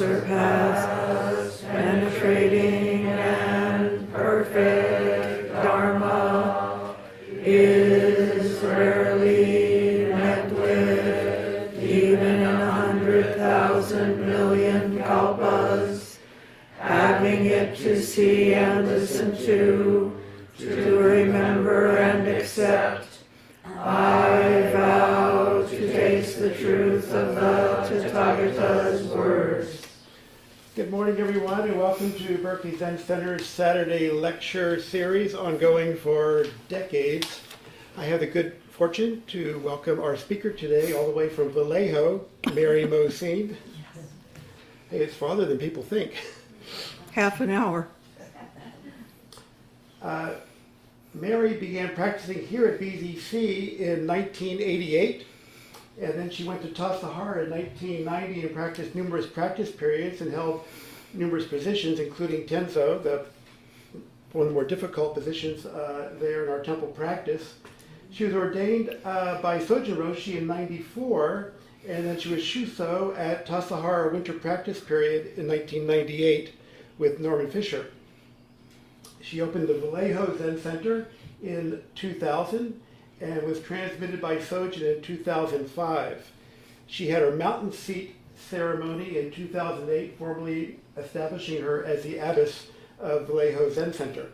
surpass, penetrating everyone, and welcome to Berkeley Zen Center's Saturday lecture series ongoing for decades. I have the good fortune to welcome our speaker today, all the way from Vallejo, Mary Mocine. Hey, it's farther than people think. Half an hour. Uh, Mary began practicing here at BZC in 1988, and then she went to Tassajara in 1990 and practiced numerous practice periods and held numerous positions, including Tenzo, the one of the more difficult positions uh, there in our temple practice. She was ordained uh, by Sojin Roshi in 94, and then she was Shuso at Tassajara Winter Practice Period in 1998 with Norman Fischer. She opened the Vallejo Zen Center in 2000 and was transmitted by Sojin in 2005. She had her mountain seat ceremony in 2008, formally establishing her as the abbess of Vallejo Zen Center.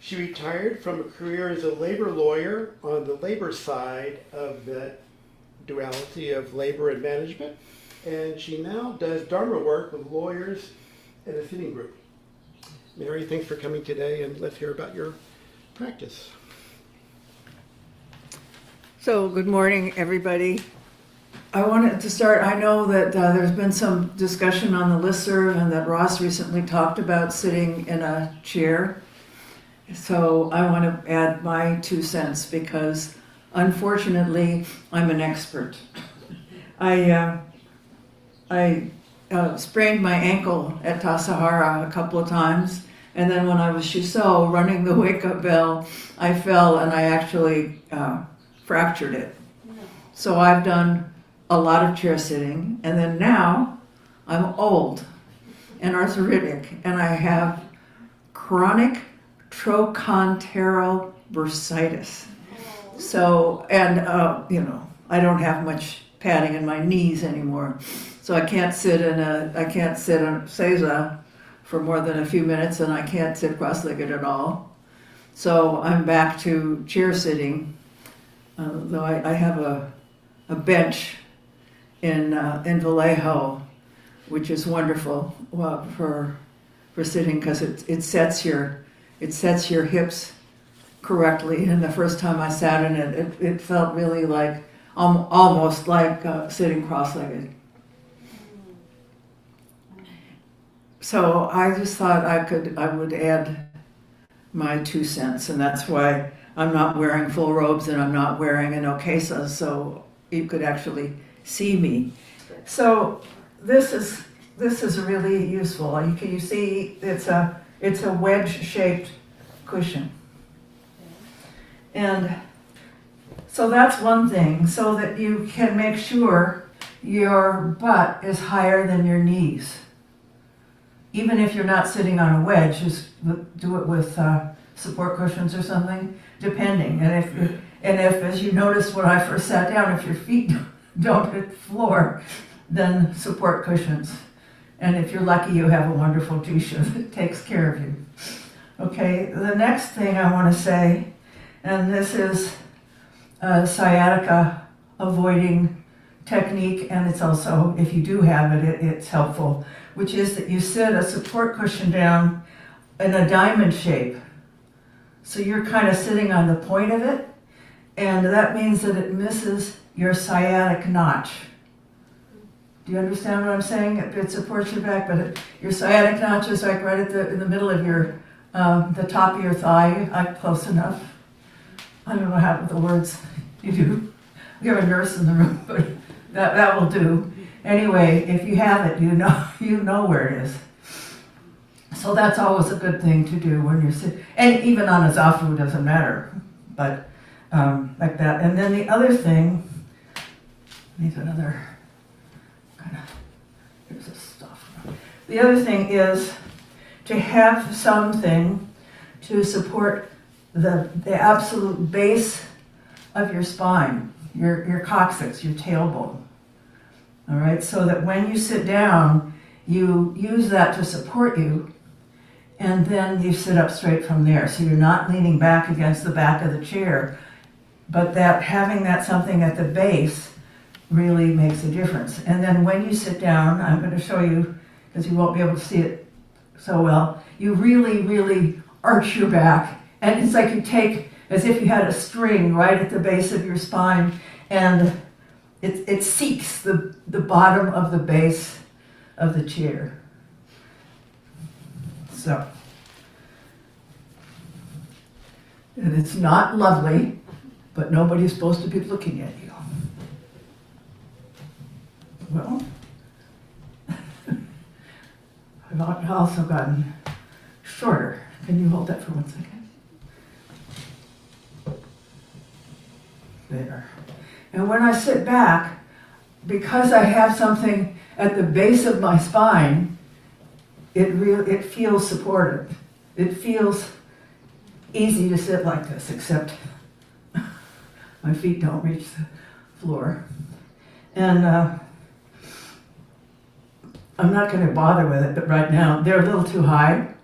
She retired from a career as a labor lawyer on the labor side of the duality of labor and management, and she now does Dharma work with lawyers in a sitting group. Mary, thanks for coming today, and let's hear about your practice. So, good morning, everybody. I wanted to start. I know that uh, there's been some discussion on the listserv and that Ross recently talked about sitting in a chair. So, I want to add my two cents because unfortunately, I'm an expert. I, uh, I uh, sprained my ankle at Tassajara a couple of times. And then when I was Shuso running the wake up bell, I fell and I actually uh, fractured it. So I've done a lot of chair sitting. And then now I'm old and arthritic and I have chronic trochanteral bursitis. So, and uh, you know, I don't have much padding in my knees anymore. So I can't sit in a, I can't sit in seiza for more than a few minutes and I can't sit cross-legged at all. So I'm back to chair sitting, uh, though I, I, have a, a bench in, uh, in Vallejo, which is wonderful well, for, for sitting because it, it sets your, it sets your hips correctly. And the first time I sat in it, it, it felt really like, um, almost like uh, sitting cross-legged. So I just thought I could, I would add my two cents, and that's why I'm not wearing full robes and I'm not wearing an okesa, so you could actually see me. So this is this is really useful. You can you see it's a it's a wedge shaped cushion, and so that's one thing, so that you can make sure your butt is higher than your knees even if you're not sitting on a wedge, just do it with uh, support cushions or something, depending. And if, and if, as you noticed when I first sat down, if your feet don't hit the floor, then support cushions. And if you're lucky, you have a wonderful t-shirt that takes care of you. Okay, the next thing I want to say, and this is a sciatica avoiding technique, and it's also, if you do have it, it it's helpful which is that you sit a support cushion down in a diamond shape. So you're kind of sitting on the point of it, and that means that it misses your sciatic notch. Do you understand what I'm saying? It supports your back, but your sciatic notch is like right at the in the middle of your um, the top of your thigh. I'm close enough. I don't know how the words you do. We have a nurse in the room, but that that will do. Anyway, if you have it, you know you know where it is. So that's always a good thing to do when you're sitting, and even on a zafu doesn't matter, but um, like that. And then the other thing, needs another kind of here's this stuff. the other thing is to have something to support the, the absolute base of your spine, your, your coccyx, your tailbone. All right, so that when you sit down, you use that to support you, and then you sit up straight from there. So you're not leaning back against the back of the chair, but that having that something at the base really makes a difference. And then when you sit down, I'm going to show you because you won't be able to see it so well. You really, really arch your back, and it's like you take as if you had a string right at the base of your spine, and it, it seeks the, the bottom of the base of the chair. So, and it's not lovely, but nobody's supposed to be looking at you. Well, Also gotten shorter. Can you hold that for one second? There. And when I sit back, because I have something at the base of my spine, it really it feels supportive. It feels easy to sit like this, except my feet don't reach the floor. And uh, I'm not going to bother with it, but right now they're a little too high.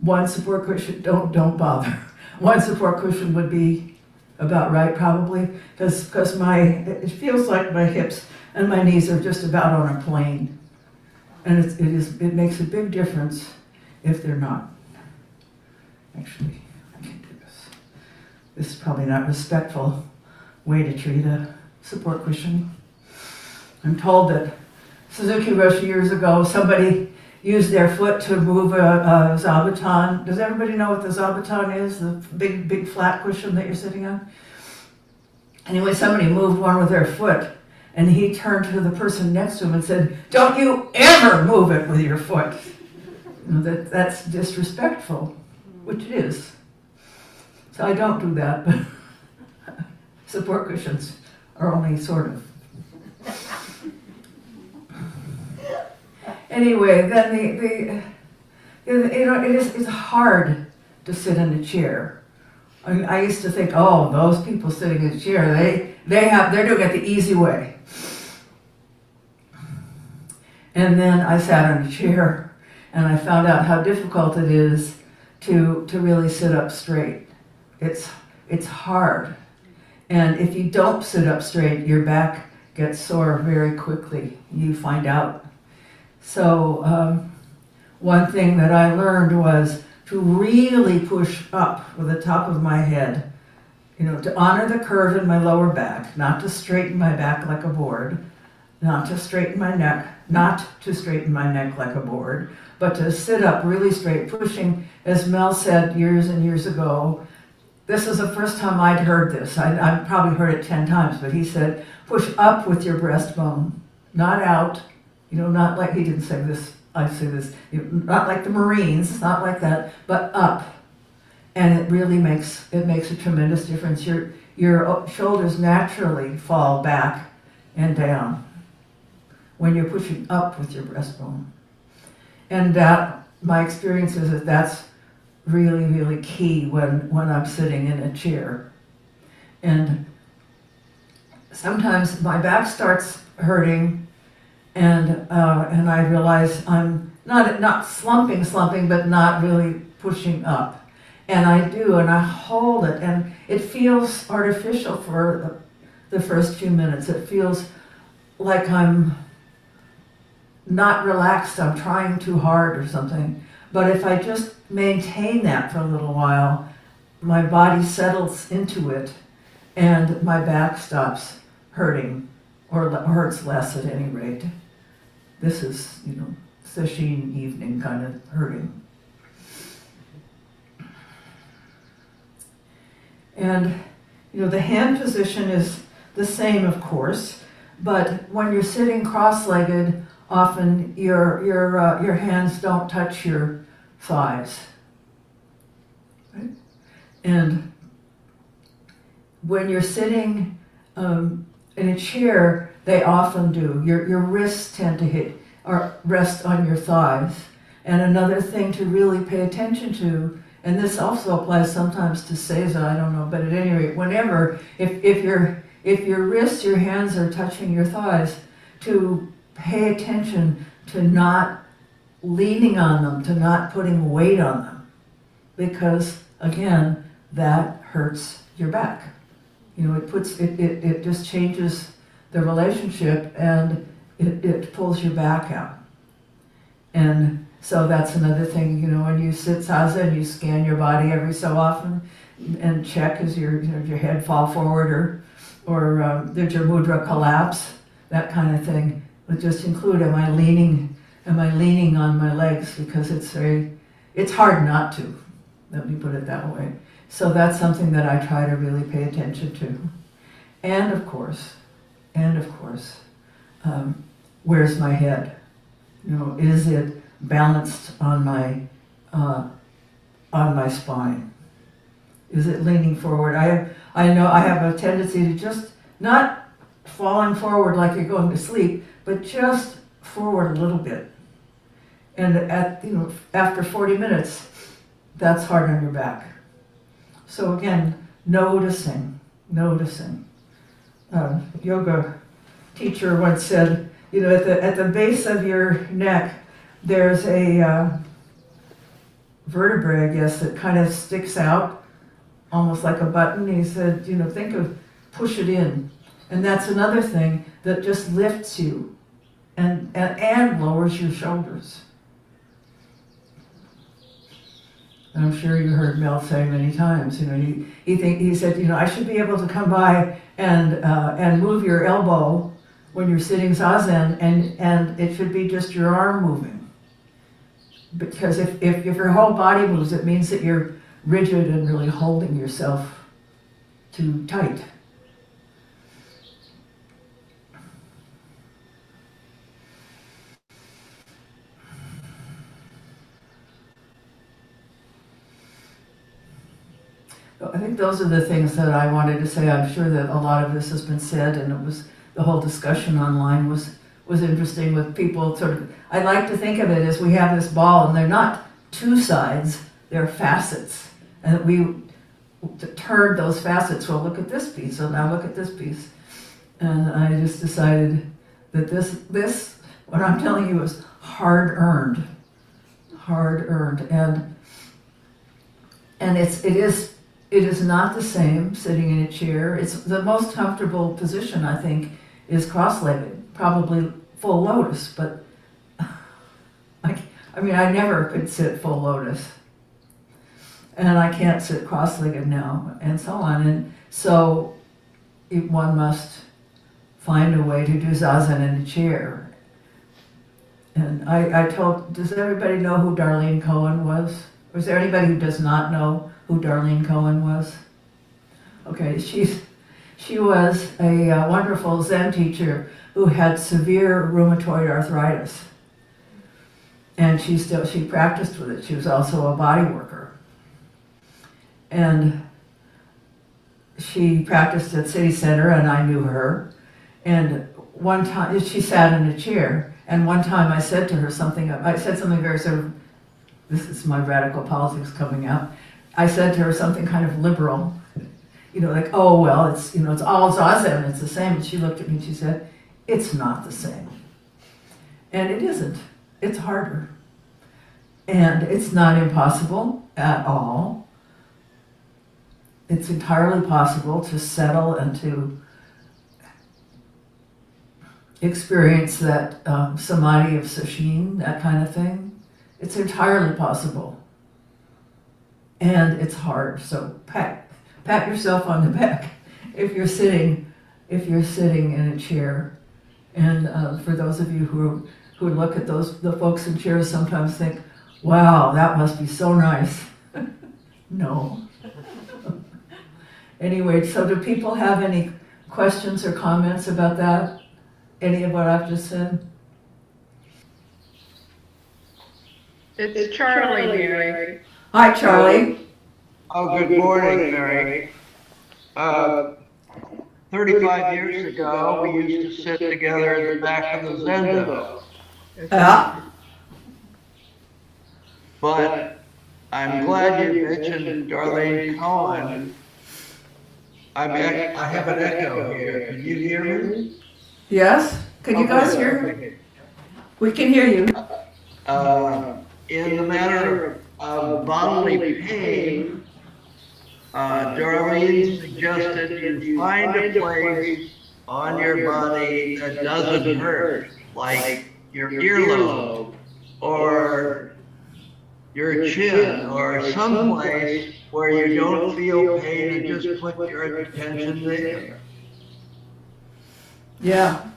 One support cushion, don't don't bother. One support cushion would be about right, probably, because because my it feels like my hips and my knees are just about on a plane, and it's, it is it makes a big difference if they're not. Actually, I can do this. This is probably not respectful way to treat a support cushion. I'm told that Suzuki Roshi years ago, somebody used their foot to move a, a zabuton. Does everybody know what the zabuton is? The big, big flat cushion that you're sitting on? Anyway, somebody moved one with their foot, and he turned to the person next to him and said, Don't you ever move it with your foot. You know, that, that's disrespectful, which it is. So I don't do that, but support cushions are only sort of anyway, then the, the you know, it is it's hard to sit in a chair. I, mean, I used to think, oh, those people sitting in a chair, they they have they're doing it the easy way. And then I sat in a chair, and I found out how difficult it is to to really sit up straight. It's it's hard, and if you don't sit up straight, your back gets sore very quickly. You find out so um, one thing that I learned was to really push up with the top of my head, you know, to honor the curve in my lower back, not to straighten my back like a board, not to straighten my neck, not to straighten my neck like a board, but to sit up really straight, pushing, as Mel said years and years ago. This is the first time I'd heard this. I, I've probably heard it 10 times, but he said, push up with your breastbone, not out, you know, not like he didn't say this, I say this, not like the Marines, not like that, but up. And it really makes it makes a tremendous difference. Your your shoulders naturally fall back and down when you're pushing up with your breastbone. And that my experience is that that's really, really key when, when I'm sitting in a chair. And sometimes my back starts hurting and uh, and I realize I'm not not slumping, slumping, but not really pushing up. And I do, and I hold it, and it feels artificial for the, the first few minutes. It feels like I'm not relaxed. I'm trying too hard or something. But if I just maintain that for a little while, my body settles into it, and my back stops hurting, or hurts less at any rate this is, you know, sesshin evening kind of hurting. And, you know, the hand position is the same, of course, but when you're sitting cross-legged, often your, your, uh, your hands don't touch your thighs. Right? And when you're sitting um, in a chair, they often do. Your, your wrists tend to hit or rest on your thighs. And another thing to really pay attention to, and this also applies sometimes to Seiza, I don't know, but at any rate, whenever, if, if your if your wrists, your hands are touching your thighs, to pay attention to not leaning on them, to not putting weight on them. Because again, that hurts your back. You know, it puts it, it, it just changes the relationship and it, it pulls your back out. And so that's another thing, you know, when you sit saza and you scan your body every so often and check is your, you know, your head fall forward or, or um, did your mudra collapse, that kind of thing. But just include, am I leaning, am I leaning on my legs? Because it's very, it's hard not to, let me put it that way. So that's something that I try to really pay attention to. And of course, and of course, um, where's my head? You know, is it balanced on my uh, on my spine? Is it leaning forward? I I know I have a tendency to just not falling forward like you're going to sleep, but just forward a little bit. And at you know after 40 minutes, that's hard on your back. So again, noticing, noticing. Uh, yoga teacher once said, you know, at the at the base of your neck, there's a uh, vertebrae, I guess, that kind of sticks out, almost like a button. He said, you know, think of push it in, and that's another thing that just lifts you, and and, and lowers your shoulders. And I'm sure you heard Mel say many times, you know, he, he, think, he said, you know, I should be able to come by and, uh, and move your elbow when you're sitting zazen, and, and it should be just your arm moving. Because if, if, if your whole body moves, it means that you're rigid and really holding yourself too tight. I think those are the things that I wanted to say. I'm sure that a lot of this has been said, and it was the whole discussion online was was interesting with people sort of. I like to think of it as we have this ball, and they're not two sides; they're facets, and we turn those facets. Well, look at this piece. So now look at this piece, and I just decided that this this what I'm telling you is hard earned, hard earned, and and it's it is it is not the same sitting in a chair. It's the most comfortable position, I think, is cross-legged, probably full lotus. But I, I mean, I never could sit full lotus, and I can't sit cross-legged now, and so on. And so, it, one must find a way to do zazen in a chair. And I, I told, does everybody know who Darlene Cohen was? Is there anybody who does not know who Darlene Cohen was? Okay, she's, she was a uh, wonderful Zen teacher who had severe rheumatoid arthritis. And she still, she practiced with it. She was also a body worker. And she practiced at City Center and I knew her. And one time, she sat in a chair. And one time I said to her something, I said something very sort of, this is my radical politics coming out. I said to her something kind of liberal, you know, like, oh, well, it's, you know, it's all zazen, it's the same. And she looked at me and she said, it's not the same. And it isn't. It's harder. And it's not impossible at all. It's entirely possible to settle and to experience that um, samadhi of sesshin, that kind of thing. It's entirely possible and it's hard. So pat pat yourself on the back if you're sitting if you're sitting in a chair. And uh, for those of you who who look at those the folks in chairs, sometimes think, "Wow, that must be so nice." no. anyway, so do people have any questions or comments about that? Any of what I've just said? It's Charlie, Mary. Hi, Charlie. Oh, good morning, Mary. Uh, 35 years ago, we used to sit together in the back of the Zendo. Yeah, But I'm glad you mentioned Darlene Cohen. I mean, I have an echo here. Can you hear me? yes? Can you guys hear? Me? We can hear you. Uh, in the matter of bodily pain, uh, Darlene suggested you find a place on your body that doesn't hurt, like your earlobe or your chin or someplace where you don't feel pain and just put your attention there. Yeah.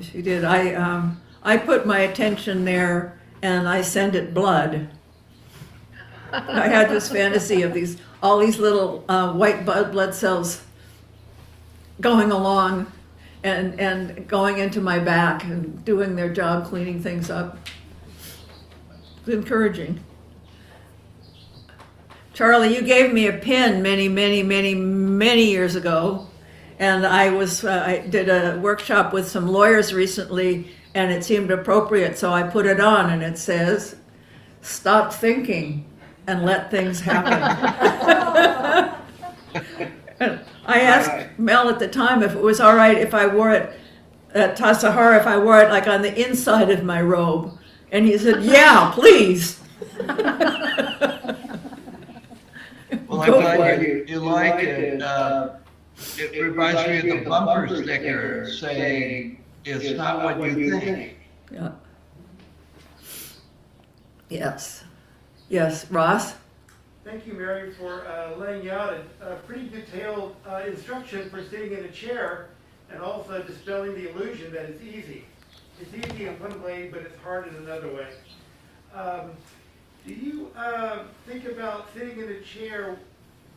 She did. I, um, I put my attention there and I send it blood. I had this fantasy of these, all these little uh, white blood cells going along and, and going into my back and doing their job, cleaning things up. It's encouraging. Charlie, you gave me a pin many, many, many, many years ago. And I was, uh, I did a workshop with some lawyers recently and it seemed appropriate. So I put it on and it says, stop thinking and let things happen. And I asked Mel at the time if it was all right if I wore it at Tassajara, if I wore it like on the inside of my robe. And he said, yeah, please. Well, I'm Go for glad it. you, you like it. Uh, It reminds me of the bumper sticker saying, it's not what you think. Yeah. Yes. Yes, Ross? Thank you, Mary, for uh, laying out a, a pretty detailed uh, instruction for sitting in a chair and also dispelling the illusion that it's easy. It's easy in one way, but it's hard in another way. Um, do you uh, think about sitting in a chair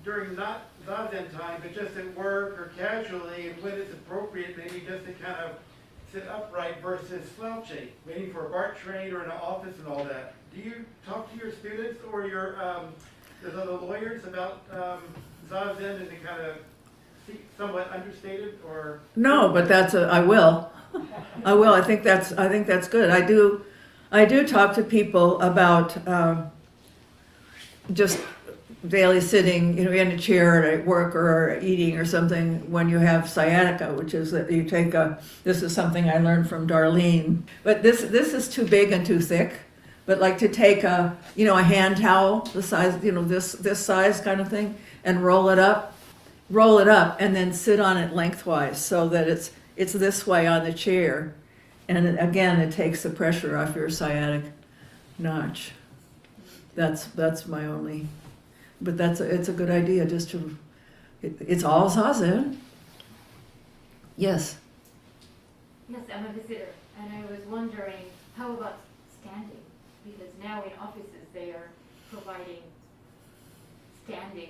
during not zazen time, but just at work or casually, and when it's appropriate, maybe just to kind of sit upright versus slouching, waiting for a BART train or an office and all that? Do you talk to your students or your um, there's other lawyers about um, zazen and they kind of somewhat understated or? No, but that's a, I will. I will. I think that's, I think that's good. I do, I do talk to people about, um, just daily sitting, you know, in a chair at work or eating or something when you have sciatica, which is that you take a, this is something I learned from Darlene. But this, this is too big and too thick. But like to take a, you know, a hand towel, the size, you know, this, this size kind of thing, and roll it up roll it up and then sit on it lengthwise so that it's it's this way on the chair and again it takes the pressure off your sciatic notch that's that's my only but that's a, it's a good idea just to it, it's all zazen yes Yes, I'm a visitor, and I was wondering, how about standing? Because now in offices, they are providing standing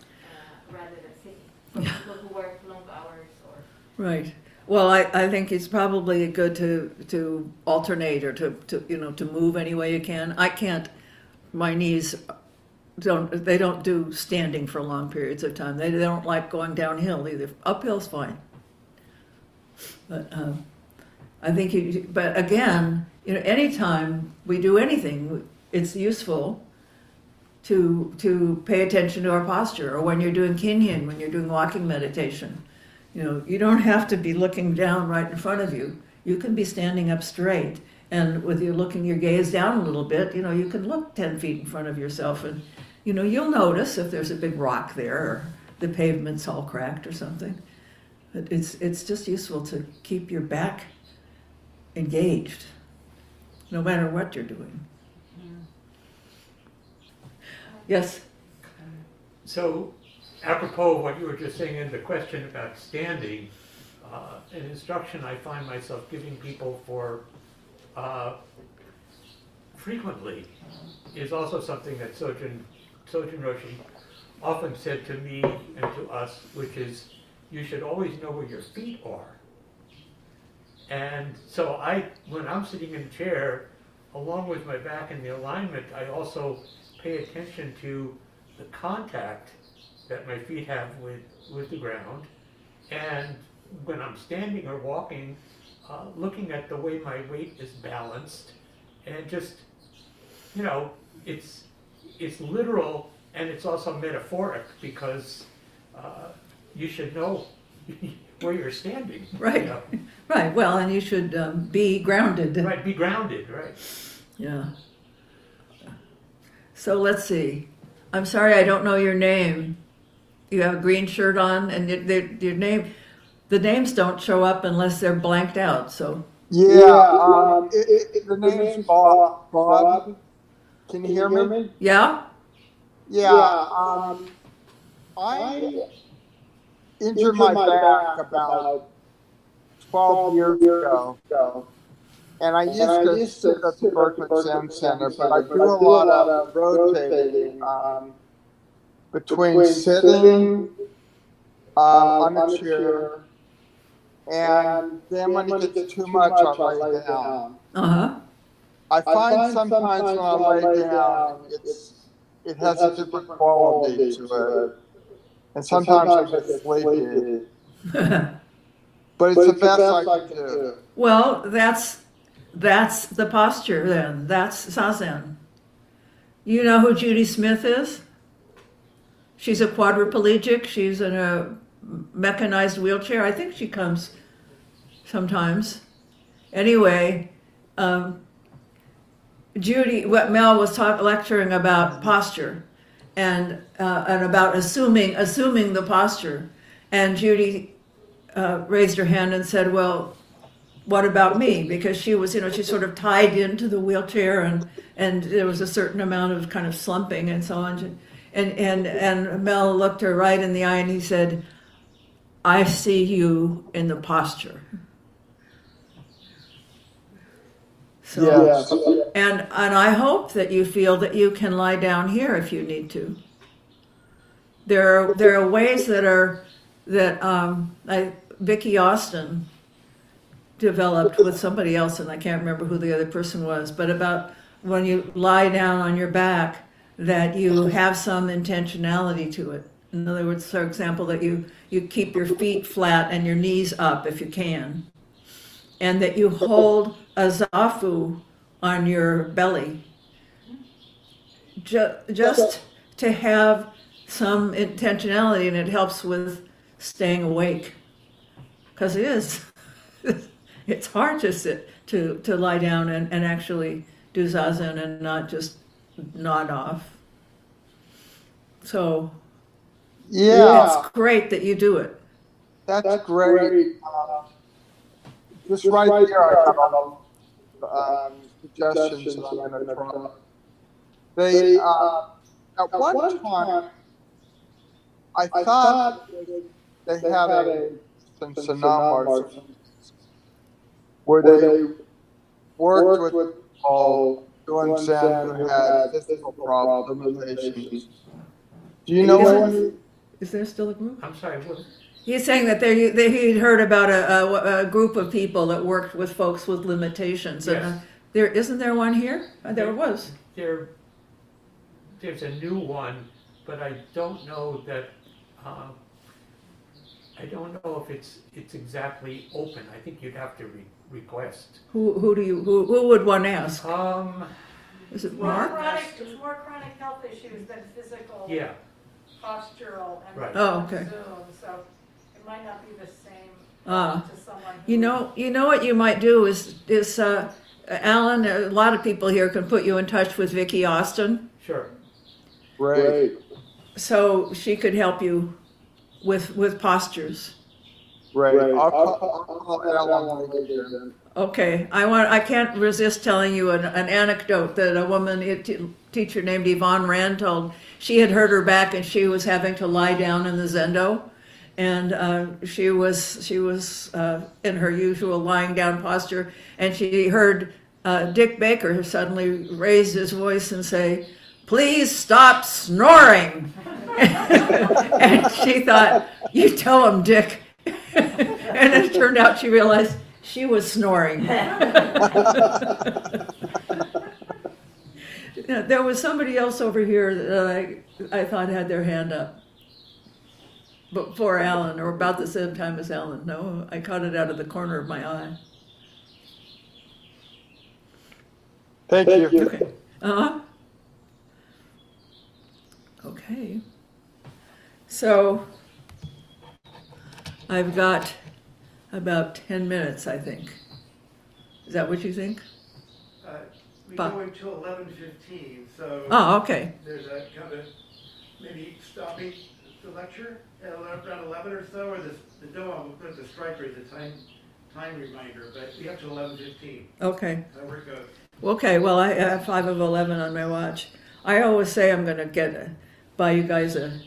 uh, rather than sitting for people who work long hours or. right well I, I think it's probably good to to alternate or to, to you know to move any way you can i can't my knees don't they don't do standing for long periods of time. They, they don't like going downhill either. Uphill's fine. But um, I think you. But again, you know, anytime we do anything, it's useful to to pay attention to our posture. Or when you're doing kinhin, when you're doing walking meditation, you know, you don't have to be looking down right in front of you. You can be standing up straight. And with you looking your gaze down a little bit, you know, you can look 10 feet in front of yourself and, you know, you'll notice if there's a big rock there or the pavement's all cracked or something. But it's, it's just useful to keep your back engaged, no matter what you're doing. Yes? So apropos of what you were just saying in the question about standing, uh, an instruction I find myself giving people for uh, frequently is also something that Sojin, Sojin Roshi often said to me and to us, which is you should always know where your feet are. And so I, when I'm sitting in a chair, along with my back and the alignment, I also pay attention to the contact that my feet have with, with the ground. And when I'm standing or walking, uh, looking at the way my weight is balanced and just, you know, it's, it's literal and it's also metaphoric because uh, you should know where you're standing. you Right. know. Right, well, and you should um, be grounded. Right, be grounded, right. Yeah. So let's see. I'm sorry, I don't know your name. You have a green shirt on, and your, your, your name, the names don't show up unless they're blanked out. So Yeah, um, it, it, the name's Bob. Bob. Can you hear me? yeah, Yeah, um, I injured my back about 12 years ago. And I used to sit at the Berkeley Zen Center, but I do a lot of rotating um, between sitting um, on a chair and then when it gets too much, I lay down. uh huh. I find sometimes when I lay down, it's, it has a different quality to it. And sometimes I get sleepy. But it's the best I can do. well, that's that's the posture. Then that's zazen. You know who Judy Smith is? She's a quadriplegic. She's in a mechanized wheelchair. I think she comes sometimes. Anyway, um, Judy, what Mel was talk, lecturing about posture, and uh, and about assuming assuming the posture, and Judy uh, raised her hand and said, "Well, what about me?" Because she was, you know, she sort of tied into the wheelchair, and and there was a certain amount of kind of slumping and so on. And and and Mel looked her right in the eye, and he said, "I see you in the posture." So, Yeah. and and I hope that you feel that you can lie down here if you need to. There are there are ways that are that um, I, Vicky Austin developed with somebody else, and I can't remember who the other person was, but about when you lie down on your back, that you have some intentionality to it. In other words, for example, that you you keep your feet flat and your knees up if you can, and that you hold a zafu on your belly. Ju- just to have some intentionality, and it helps with staying awake. Because it is, it's hard to sit, to, to lie down and, and actually do zazen and not just nod off. So Yeah, it's great that you do it. that's great. Uh, Just right there, I have um, suggestions that I'm gonna try. They, uh, at one time, I thought they had a, some Sonoma where they worked with all doing Zen who had physical problems, limitations. Do you know anyone? Is there still a group? I'm sorry, what, He's saying that there, that he'd heard about a, a, a group of people that worked with folks with limitations. And Yes. uh, there isn't there one here? Uh, There was. there, there's a new one, but I don't know that, um, I don't know if it's, it's exactly open. I think you'd have to re- request. Who, who do you who, who would one ask? Um, Is it More Mark? chronic, it's more chronic health issues than physical yeah, postural and Right. Oh, okay. Zoom, so it might not be the same Ah. to someone who. You know, you know what you might do is is uh, Alan. A lot of people here can put you in touch with Vicky Austin, sure. Great. so she could help you with with postures. Great. I'll call, I'll call Ellen later then. Okay, I want. I can't resist telling you an, an anecdote that a woman, a t- teacher named Yvonne Rand, told. She had hurt her back and she was having to lie down in the zendo, and uh, she was she was uh, in her usual lying down posture, and she heard uh, Dick Baker suddenly raise his voice and say, "Please stop snoring." and she thought, "You tell him, Dick." and it turned out she realized she was snoring. There was somebody else over here that I, I thought had their hand up before Alan, or about the same time as Alan. No, I caught it out of the corner of my eye. Thank, you. Okay. Uh-huh. Okay. So I've got about 10 minutes, I think. Is that what you think? Uh, we're go until eleven fifteen, so. Oh, okay. There's a kind of, maybe stopping the lecture? Around eleven or so, or the, the DOM, we'll put the striker as a time, time reminder, but we have to eleven fifteen, Okay. that's where it goes. Okay, well, I have 5 of 11 on my watch. I always say I'm going to get buy you guys a,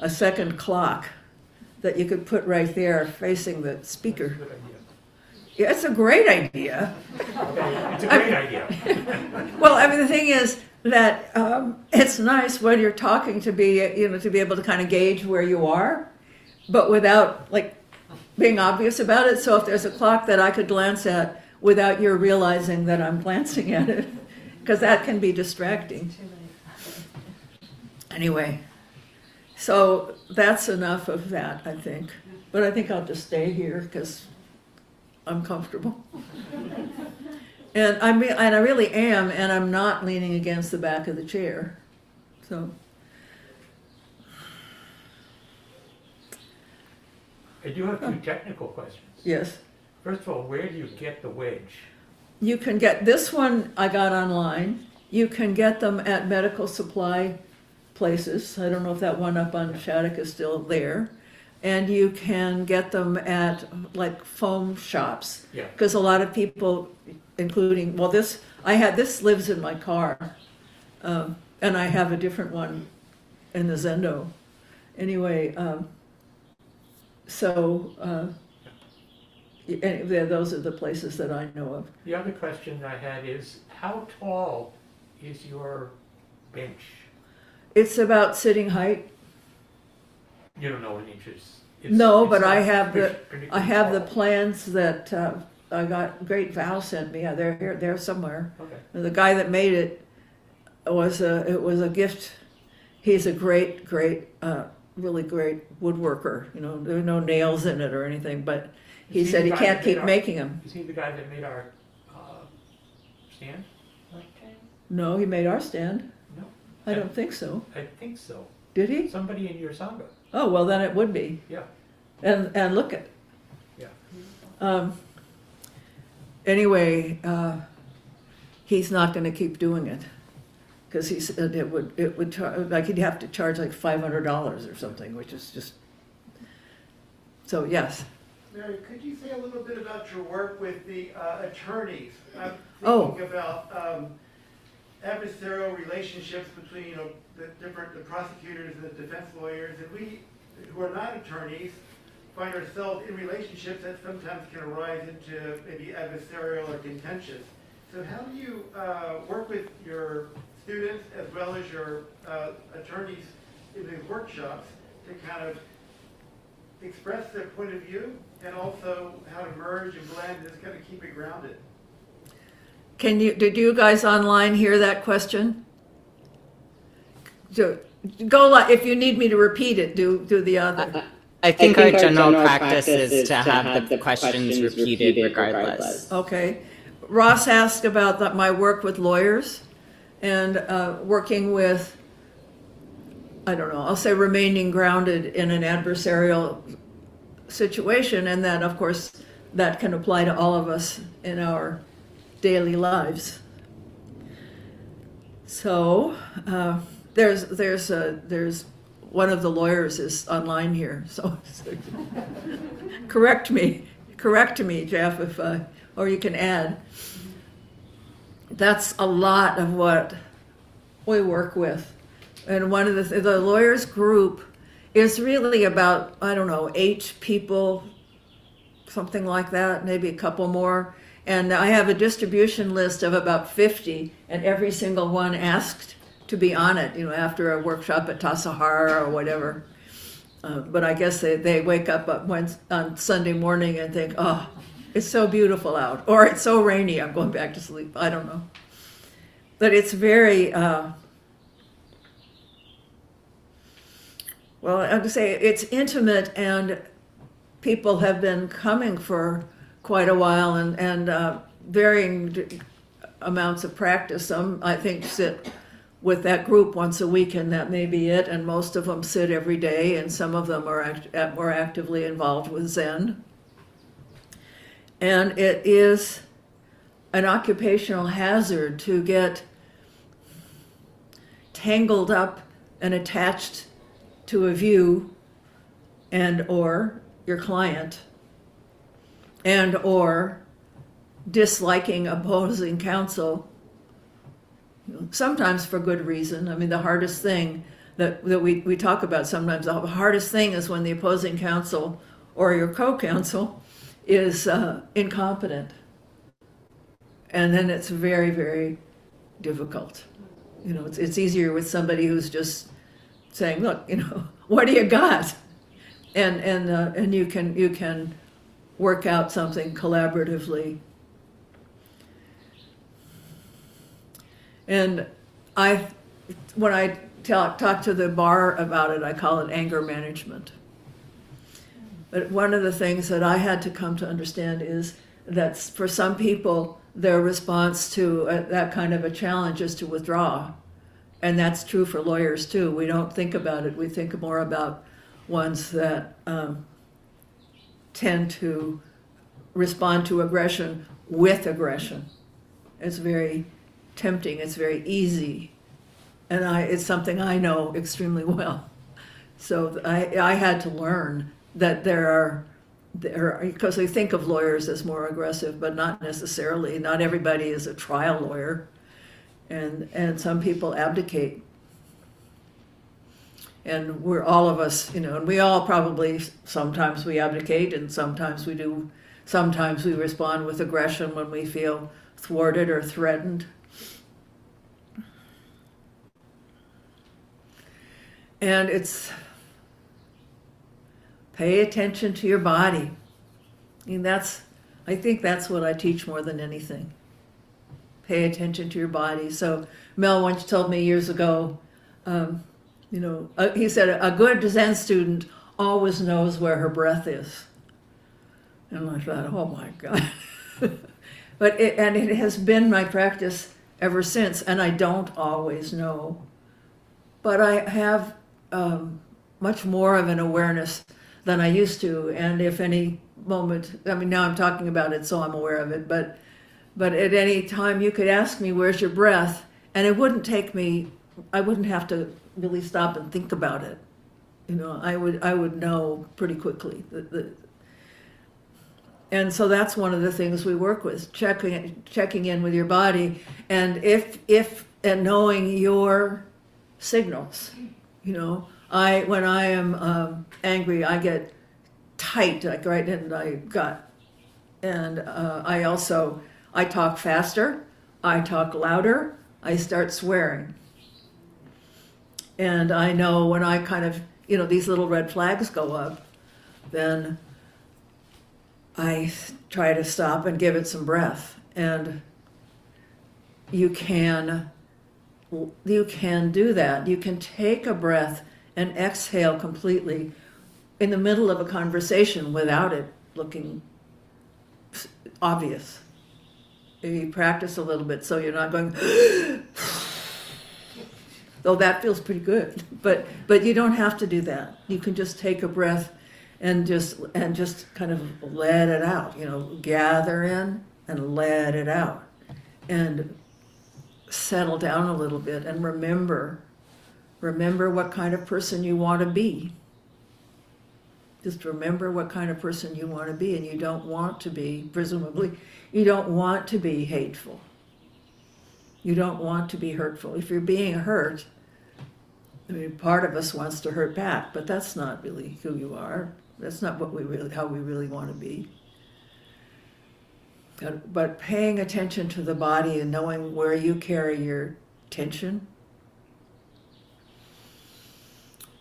a second clock that you could put right there facing the speaker. Good idea. Yeah, it's a great idea. It's a great idea. Well, I mean, the thing is that um, it's nice when you're talking to be, you know, to be able to kind of gauge where you are, but without like being obvious about it. So if there's a clock that I could glance at without your realizing that I'm glancing at it, because that can be distracting. Anyway, so that's enough of that, I think. But I think I'll just stay here because I'm comfortable. And I mean, and I really am, and I'm not leaning against the back of the chair. So, I do have two technical questions. yes. First of all, where do you get the wedge? You can get this one I got online. You can get them at medical supply places. I don't know if that one up on Shattuck is still there. And you can get them at like foam shops. Yeah. Because a lot of people, including, well, this, I had, this lives in my car. Um, and I have a different one in the Zendo. Anyway, um, so, uh, y- and yeah, those are the places that I know of. The other question I had is, how tall is your bench? It's about sitting height. You don't know in inches. It's- No, it's but I not have the, I have the tall. plans that, uh, I got, Great Val sent me, Yeah, they're here, they're somewhere. Okay, And The guy that made it was a, it was a gift. He's a great, great, uh, really great woodworker, you know, there are no nails in it or anything, but he Is he said the he guy can't that keep our- making them. is he the guy that made our, uh, stand? No, he made our stand. No. I don't think so. I think so. Did he? Somebody in your Sangha, Oh, well, then it would be. yeah, And, and look at, yeah. Um, anyway, uh, he's not going to keep doing it because he said it would it would char- like he'd have to charge like five hundred dollars or something, which is just so yes. Mary, could you say a little bit about your work with the uh, attorneys? I'm Oh. thinking about um, adversarial relationships between, you know, the different, the prosecutors and the defense lawyers, and we, who are not attorneys, find ourselves in relationships that sometimes can arise into maybe adversarial or contentious. So how do you uh, work with your students as well as your uh, attorneys in these workshops to kind of express their point of view and also how to merge and blend and just kind of keep it grounded. Can you did you guys online hear that question? So, go if you need me to repeat it. Do do the other. I think, our, general, practice is to have, the questions, repeated regardless. Okay. Ross asked about that, my work with lawyers and uh, working with, I don't know, I'll say remaining grounded in an adversarial situation. And then, of course, that can apply to all of us in our daily lives. So uh, there's, there's, a, there's one of the lawyers is online here. So correct me, correct me, Jeff, if uh, or you can add. That's a lot of what we work with, and one of the the lawyers group is really about I don't know eight people, something like that, maybe a couple more. And I have a distribution list of about 50, and every single one asked to be on it, you know, after a workshop at Tassajara or whatever. Uh, but I guess they, they wake up on, Sunday morning and think, oh, it's so beautiful out, or it's so rainy, I'm going back to sleep. I don't know. But it's very, uh, well, I to say, it's intimate, and people have been coming for quite a while and, and uh, varying amounts of practice. Some, I think, sit with that group once a week, and that may be it. And most of them sit every day, and some of them are act- at- more actively involved with Zen. And it is an occupational hazard to get tangled up and attached to a view and or your client and or disliking opposing counsel sometimes for good reason. I mean the hardest thing that, that we, we talk about sometimes the hardest thing is when the opposing counsel or your co-counsel is uh, incompetent. And then it's very very difficult. You know it's, it's easier with somebody who's just saying look you know what do you got? And and uh, and you can you can work out something collaboratively and i when i talk, talk to the bar about it i call it anger management. But one of the things that i had to come to understand is that for some people their response to a, that kind of a challenge is to withdraw. And that's true for lawyers too. We don't think about it. We think more about ones that um, tend to respond to aggression with aggression. It's very tempting. It's very easy, and I it's something I know extremely well. So I I had to learn that there are there because we think of lawyers as more aggressive, but not necessarily. Not everybody is a trial lawyer, and and some people abdicate and we're all of us, you know, and we all probably sometimes we abdicate and sometimes we do, sometimes we respond with aggression when we feel thwarted or threatened. And it's pay attention to your body. I mean, that's, I think that's what I teach more than anything. Pay attention to your body. So Mel once told me years ago, um, you know, uh, he said a good Zen student always knows where her breath is. And I thought, oh my God. but it, and it has been my practice ever since, and I don't always know. But I have um, much more of an awareness than I used to, and if any moment, I mean, now I'm talking about it, so I'm aware of it, but but at any time you could ask me, where's your breath? And it wouldn't take me, I wouldn't have to really stop and think about it. You know, I would I would know pretty quickly. The, the, and so that's one of the things we work with checking checking in with your body, and if if and knowing your signals. You know, I when I am um, angry, I get tight, like right in my gut, and uh, I also I talk faster, I talk louder, I start swearing. And I know when I kind of, you know, these little red flags go up, then I try to stop and give it some breath. And you can you can do that. You can take a breath and exhale completely in the middle of a conversation without it looking obvious. You practice a little bit so you're not going though that feels pretty good. But but you don't have to do that. You can just take a breath and just and just kind of let it out. You know, gather in and let it out, and settle down a little bit and remember remember what kind of person you want to be. Just remember what kind of person you want to be, and you don't want to be, presumably, you don't want to be hateful. You don't want to be hurtful. If you're being hurt, I mean, part of us wants to hurt back, but that's not really who you are. That's not what we really, how we really want to be. But paying attention to the body and knowing where you carry your tension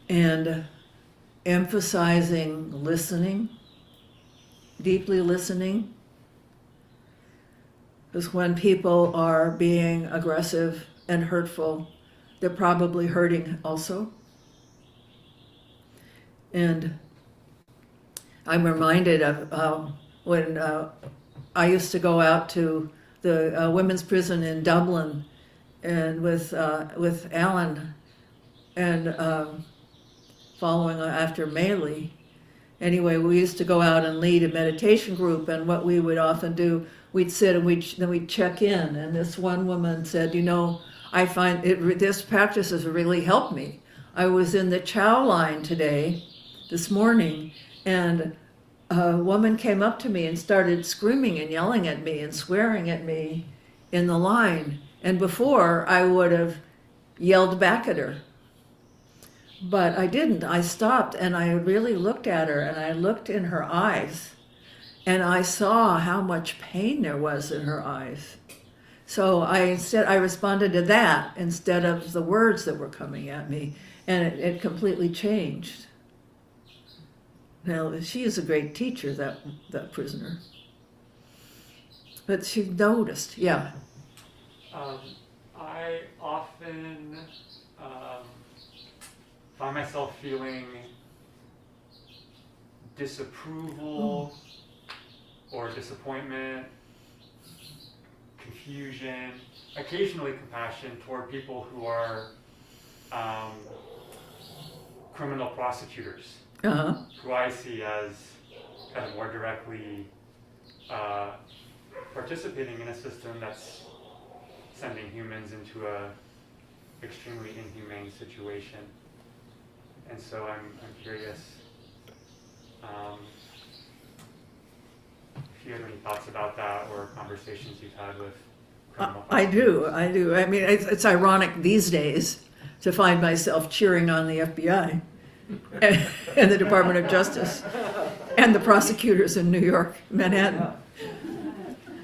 and emphasizing listening, deeply listening. Because when people are being aggressive and hurtful, they're probably hurting also. And I'm reminded of uh, when uh, I used to go out to the uh, women's prison in Dublin, and with uh, with Alan, and um, following after Maylie. Anyway, we used to go out and lead a meditation group, and what we would often do, we'd sit and we'd then we'd check in. And this one woman said, "You know, I find it this practice has really helped me. I was in the chow line today, this morning, and." A woman came up to me and started screaming and yelling at me and swearing at me in the line. And before, I would have yelled back at her. But I didn't. I stopped and I really looked at her and I looked in her eyes and I saw how much pain there was in her eyes. So I said I responded to that instead of the words that were coming at me, and it, it completely changed. Now she is a great teacher, that that prisoner. But she noticed, yeah. Um, I often um, find myself feeling disapproval or disappointment, confusion, occasionally compassion toward people who are um, criminal prosecutors Uh-huh. who I see as kind of more directly uh, participating in a system that's sending humans into a extremely inhumane situation. And so I'm, I'm curious um, if you have any thoughts about that or conversations you've had with criminal I do, I do. I mean, it's, it's ironic these days to find myself cheering on the FBI and, and the Department of Justice and the prosecutors in New York, Manhattan.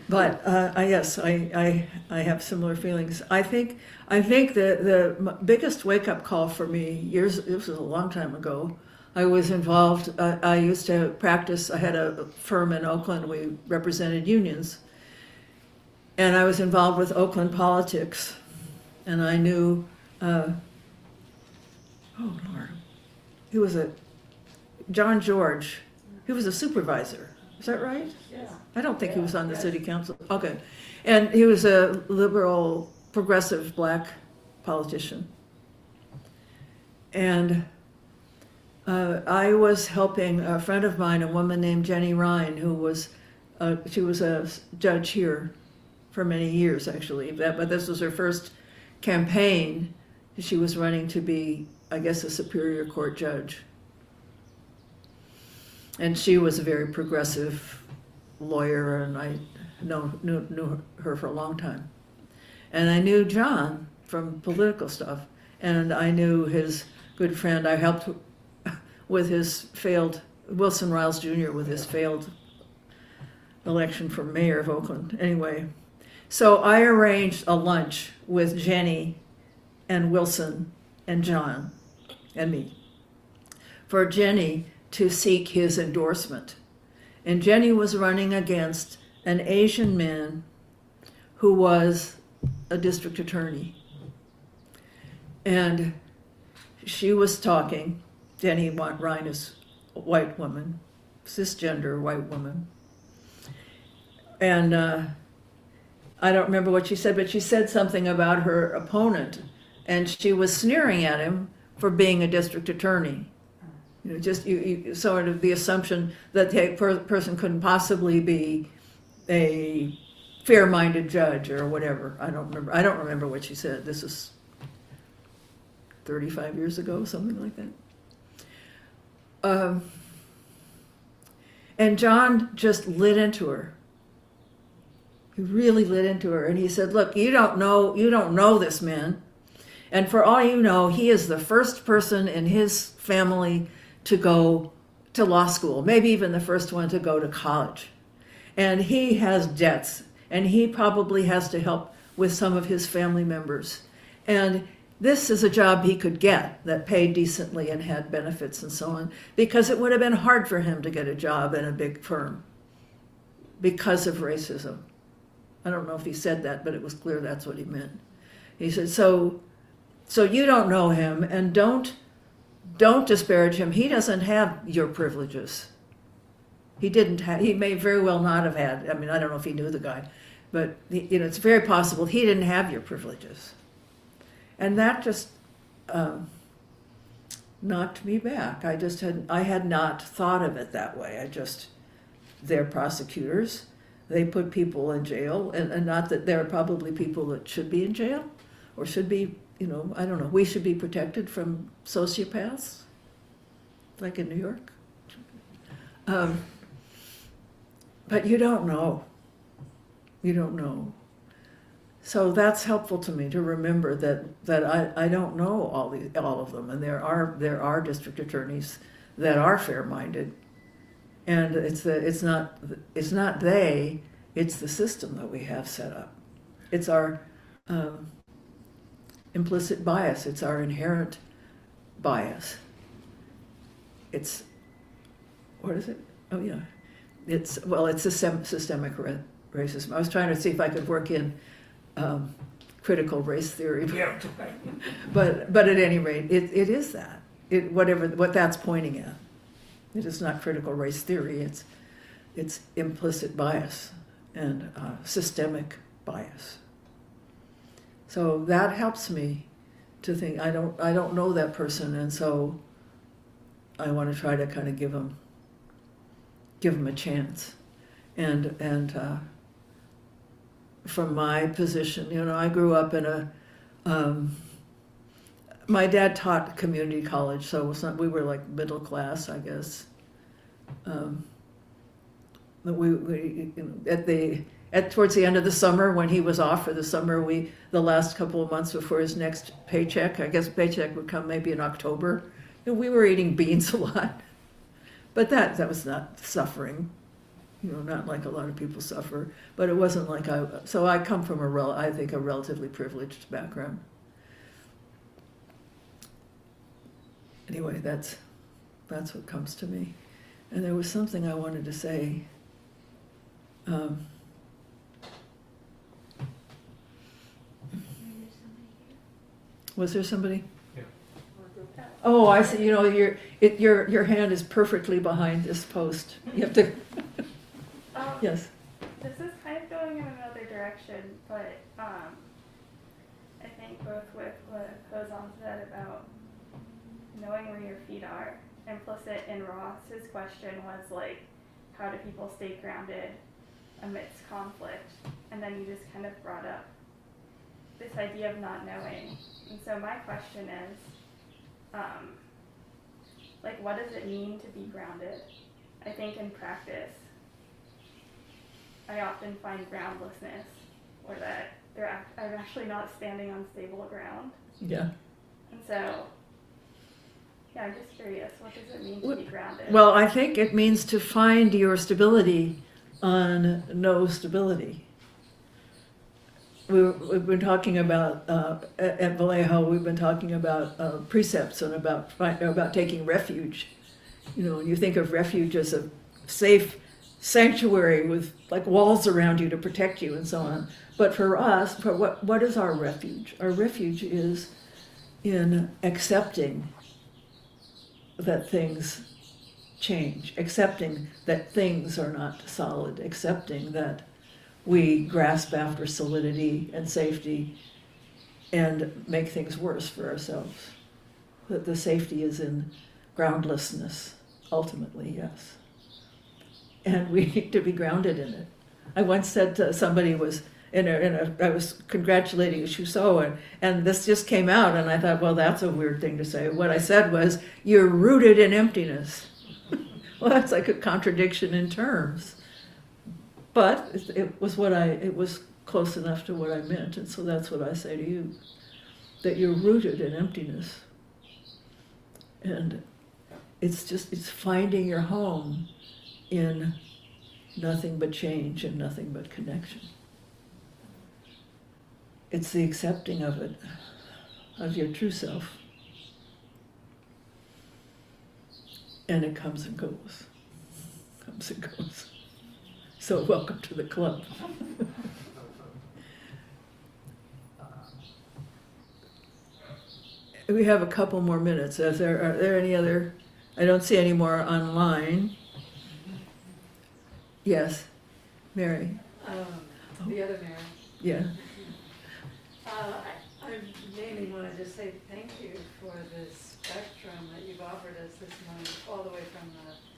But uh, I, yes, I, I, I have similar feelings. I think I think the the biggest wake up call for me years this was a long time ago. I was involved. Uh, I used to practice. I had a firm in Oakland. We represented unions, and I was involved with Oakland politics, and I knew. Uh, oh Lord, he was a John George. He was a supervisor. Is that right? Yeah. I don't think he was on the city council. Okay. And he was a liberal, progressive black politician. And uh, I was helping a friend of mine, a woman named Jenny Ryan, who was, uh, she was a judge here for many years, actually. That, but this was her first campaign. She was running to be, I guess, a Superior Court judge. And she was a very progressive lawyer, and I know, knew, knew her for a long time. And I knew John from political stuff, and I knew his good friend. I helped with his failed, Wilson Riles Jr., with his failed election for mayor of Oakland. Anyway, so I arranged a lunch with Jenny and Wilson and John and me for Jenny to seek his endorsement. And Jenny was running against an Asian man who was a district attorney. And she was talking, Jenny Ryan is a white woman, cisgender white woman. And uh, I don't remember what she said, but she said something about her opponent, and she was sneering at him for being a district attorney. You know, just you, you sort of the assumption that the per- person couldn't possibly be a fair-minded judge or whatever. I don't remember. I don't remember what she said. This is 35 years ago, something like that. Um, and John just lit into her. He really lit into her, and he said, "Look, you don't know. You don't know this man." And for all you know, he is the first person in his family to go to law school, maybe even the first one to go to college. And he has debts, and he probably has to help with some of his family members. And this is a job he could get that paid decently and had benefits and so on, because it would have been hard for him to get a job in a big firm because of racism. I don't know if he said that, but it was clear that's what he meant. He said, "So, so you don't know him, and don't don't disparage him. He doesn't have your privileges. He didn't have. He may very well not have had. I mean, I don't know if he knew the guy, but you know, it's very possible he didn't have your privileges, and that just um, knocked me back. I just had I had not thought of it that way. I just they're prosecutors. They put people in jail, and, and not that there are probably people that should be in jail or should be, you know, I don't know. We should be protected from sociopaths, like in New York. Um, but you don't know. You don't know. So that's helpful to me to remember that, that I, I don't know all the all of them, and there are there are district attorneys that are fair-minded, and it's the it's not it's not they, it's the system that we have set up. It's our um, implicit bias. It's our inherent bias. It's what is it? Oh yeah, it's well, it's system, systemic ra- racism. I was trying to see if I could work in um, critical race theory, but, but but at any rate, it, it is that it whatever what that's pointing at. It is not critical race theory. It's it's implicit bias and uh, systemic bias. So that helps me to think I don't I don't know that person, and so I want to try to kind of give them give them a chance, and and uh, from my position, you know, I grew up in a. Um, my dad taught community college, so not, we were like middle class, I guess. Um, we, we at the at towards the end of the summer when he was off for the summer, we the last couple of months before his next paycheck, I guess paycheck would come maybe in October. And we were eating beans a lot, but that that was not suffering, you know, not like a lot of people suffer. But it wasn't like I. So I come from a rel, I think a relatively privileged background. Anyway, that's that's what comes to me. And there was something I wanted to say. Um, was there somebody? Yeah. Oh, I see. You know, your it, your your hand is perfectly behind this post. You have to. Um, yes. This is kind of going in another direction, but um, I think both with what Hozan said about knowing where your feet are, implicit in Ross's question was like, how do people stay grounded amidst conflict? And then you just kind of brought up this idea of not knowing. And so my question is, um, like, what does it mean to be grounded? I think in practice, I often find groundlessness, or that they're act- I'm actually not standing on stable ground. Yeah. And so, yeah, I'm just curious, what does it mean to be grounded? Well, I think it means to find your stability on no stability. We, we've been talking about uh, at, at Vallejo. We've been talking about uh, precepts and about about taking refuge. You know, and you think of refuge as a safe sanctuary with like walls around you to protect you and so on. But for us, for what what is our refuge? Our refuge is in accepting that things change, accepting that things are not solid, accepting that we grasp after solidity and safety and make things worse for ourselves. That the safety is in groundlessness, ultimately, yes. And we need to be grounded in it. I once said to somebody was in a, in a I was congratulating Chusseau and, and this just came out and I thought, well, that's a weird thing to say. What I said was, you're rooted in emptiness. well, that's like a contradiction in terms. But it, was what I, it was close enough to what I meant. And so that's what I say to you, that you're rooted in emptiness. And it's just, it's finding your home in nothing but change and nothing but connection. It's the accepting of it, of your true self. And it comes and goes. Comes and goes. So, welcome to the club. we have a couple more minutes. Is there, are there any other? I don't see any more online. Yes, Mary. Um, The other Mary. Yeah. Uh, I I mainly want to just say thank you for the spectrum that you've offered us this morning, all the way from the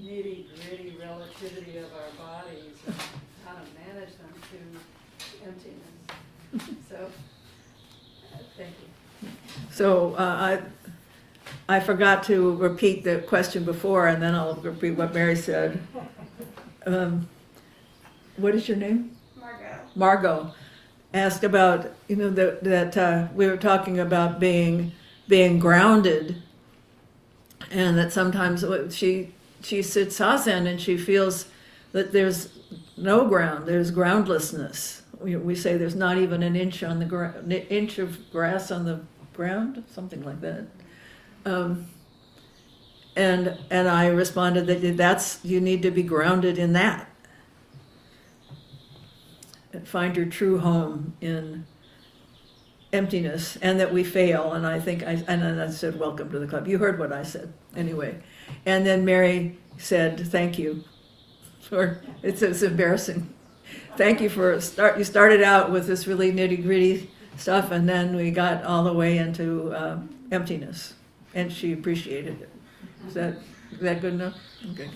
nitty gritty relativity of our bodies and how to manage them to emptiness. So, uh, thank you. So uh, I, I forgot to repeat the question before, and then I'll repeat what Mary said. Um, What is your name? Margot. Margot asked about, you know, that, that uh, we were talking about being, being grounded. And that sometimes what she, she sits zazen and she feels that there's no ground, there's groundlessness. We, we say there's not even an inch on the inch of grass on the ground, something like that. Um, and and I responded that that's you need to be grounded in that. And find your true home in emptiness, and that we fail. And I think I and then I said, "Welcome to the club." You heard what I said, anyway. And then Mary said, "Thank you." For it's, it's embarrassing. Thank you for start. You started out with this really nitty gritty stuff, and then we got all the way into uh, emptiness, and she appreciated it. Is that is that good enough? Okay.